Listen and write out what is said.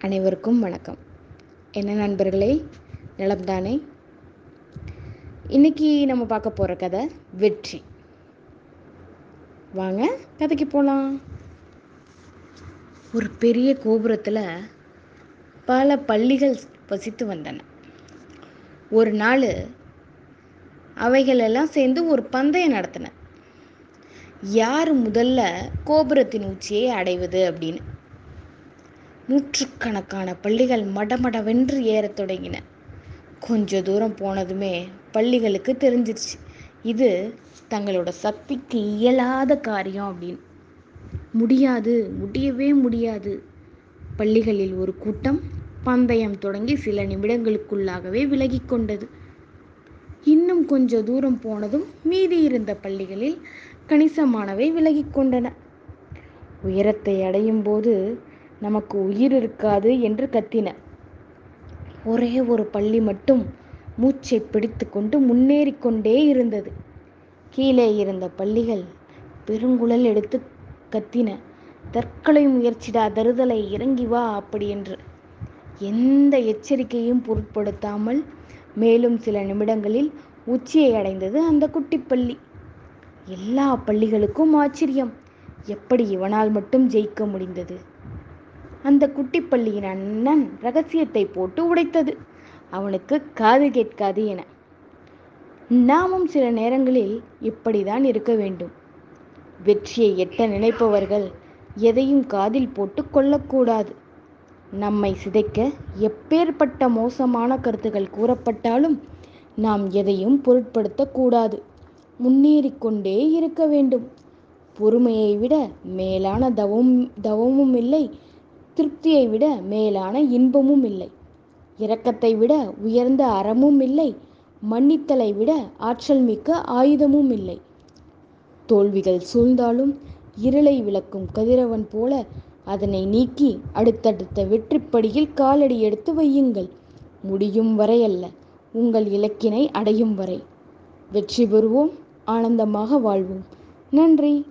அனைவருக்கும் வணக்கம். என்ன நண்பர்களே? நலம்தானே? இன்னைக்கு நம்ம பார்க்க போகிற கதை வெற்றி. வாங்க கதைக்கு போகலாம் ஒரு பெரிய கோபுரத்தில் பல பள்ளிகள் வசித்து வந்தன. ஒரு நாள் அவைகள் எல்லாம் சேர்ந்து ஒரு பந்தயம் நடத்தின. யார் முதல்ல கோபுரத்தின் உச்சியை அடைவது அப்படின்னு. நூற்றுக்கணக்கான பள்ளிகள் மடமடவென்று ஏறத் தொடங்கின. கொஞ்ச தூரம் போனதுமே பள்ளிகளுக்கு தெரிஞ்சிருச்சு. இது தங்களோட சக்திக்கு இயலாத காரியம் அப்படின்னு. முடியாது முடியவே முடியாது. பள்ளிகளில் ஒரு கூட்டம் பந்தயம் தொடங்கி சில நிமிடங்களுக்குள்ளாகவே விலகி கொண்டது. இன்னும் கொஞ்ச தூரம் போனதும் மீதி இருந்த பள்ளிகளில் கணிசமானவை விலகி கொண்டன. உயரத்தை அடையும் போது நமக்கு உயிர் இருக்காது என்று கத்தின. ஒரே ஒரு பள்ளி மட்டும் மூச்சை பிடித்து கொண்டு முன்னேறி கொண்டே இருந்தது. கீழே இருந்த பள்ளிகள் பெருங்குழல் எடுத்து கத்தின. தற்கொலை முயற்சிடா தருதலை இறங்கி வா அப்படி என்று. எந்த எச்சரிக்கையும் பொருட்படுத்தாமல் மேலும் சில நிமிடங்களில் உச்சியை அடைந்தது அந்த குட்டி பள்ளி. எல்லா பள்ளிகளுக்கும் ஆச்சரியம். எப்படி இவனால் மட்டும் ஜெயிக்க முடிந்தது? அந்த குட்டிப்பள்ளியின் அண்ணன் ரகசியத்தை போட்டு உடைத்தது. அவனுக்கு காது கேட்காது என. நாமும் சில நேரங்களில் இப்படிதான் இருக்க வேண்டும். வெற்றியை எட்ட நினைப்பவர்கள் எதையும் காதில் போட்டு கொள்ளக்கூடாது. நம்மை சிதைக்க எப்பேற்பட்ட மோசமான கருத்துகள் கூறப்பட்டாலும் நாம் எதையும் பொருட்படுத்தக்கூடாது முன்னேறிக்கொண்டே இருக்க வேண்டும். பொறுமையை விட மேலான தவம் தவமும் இல்லை. திருப்தியை விட மேலான இன்பமும் இல்லை. இரக்கத்தை விட உயர்ந்த அறமும் இல்லை. மன்னித்தலை விட ஆற்றல் மிக்க ஆயுதமும் இல்லை. தோல்விகள் சூழ்ந்தாலும் இருளை விளக்கும் கதிரவன் போல அதனை நீக்கி அடுத்தடுத்த வெற்றிப்படியில் காலடி எடுத்து வையுங்கள். முடியும் வரை அல்ல உங்கள் இலக்கினை அடையும் வரை. வெற்றி பெறுவோம். ஆனந்தமாக வாழ்வோம். நன்றி.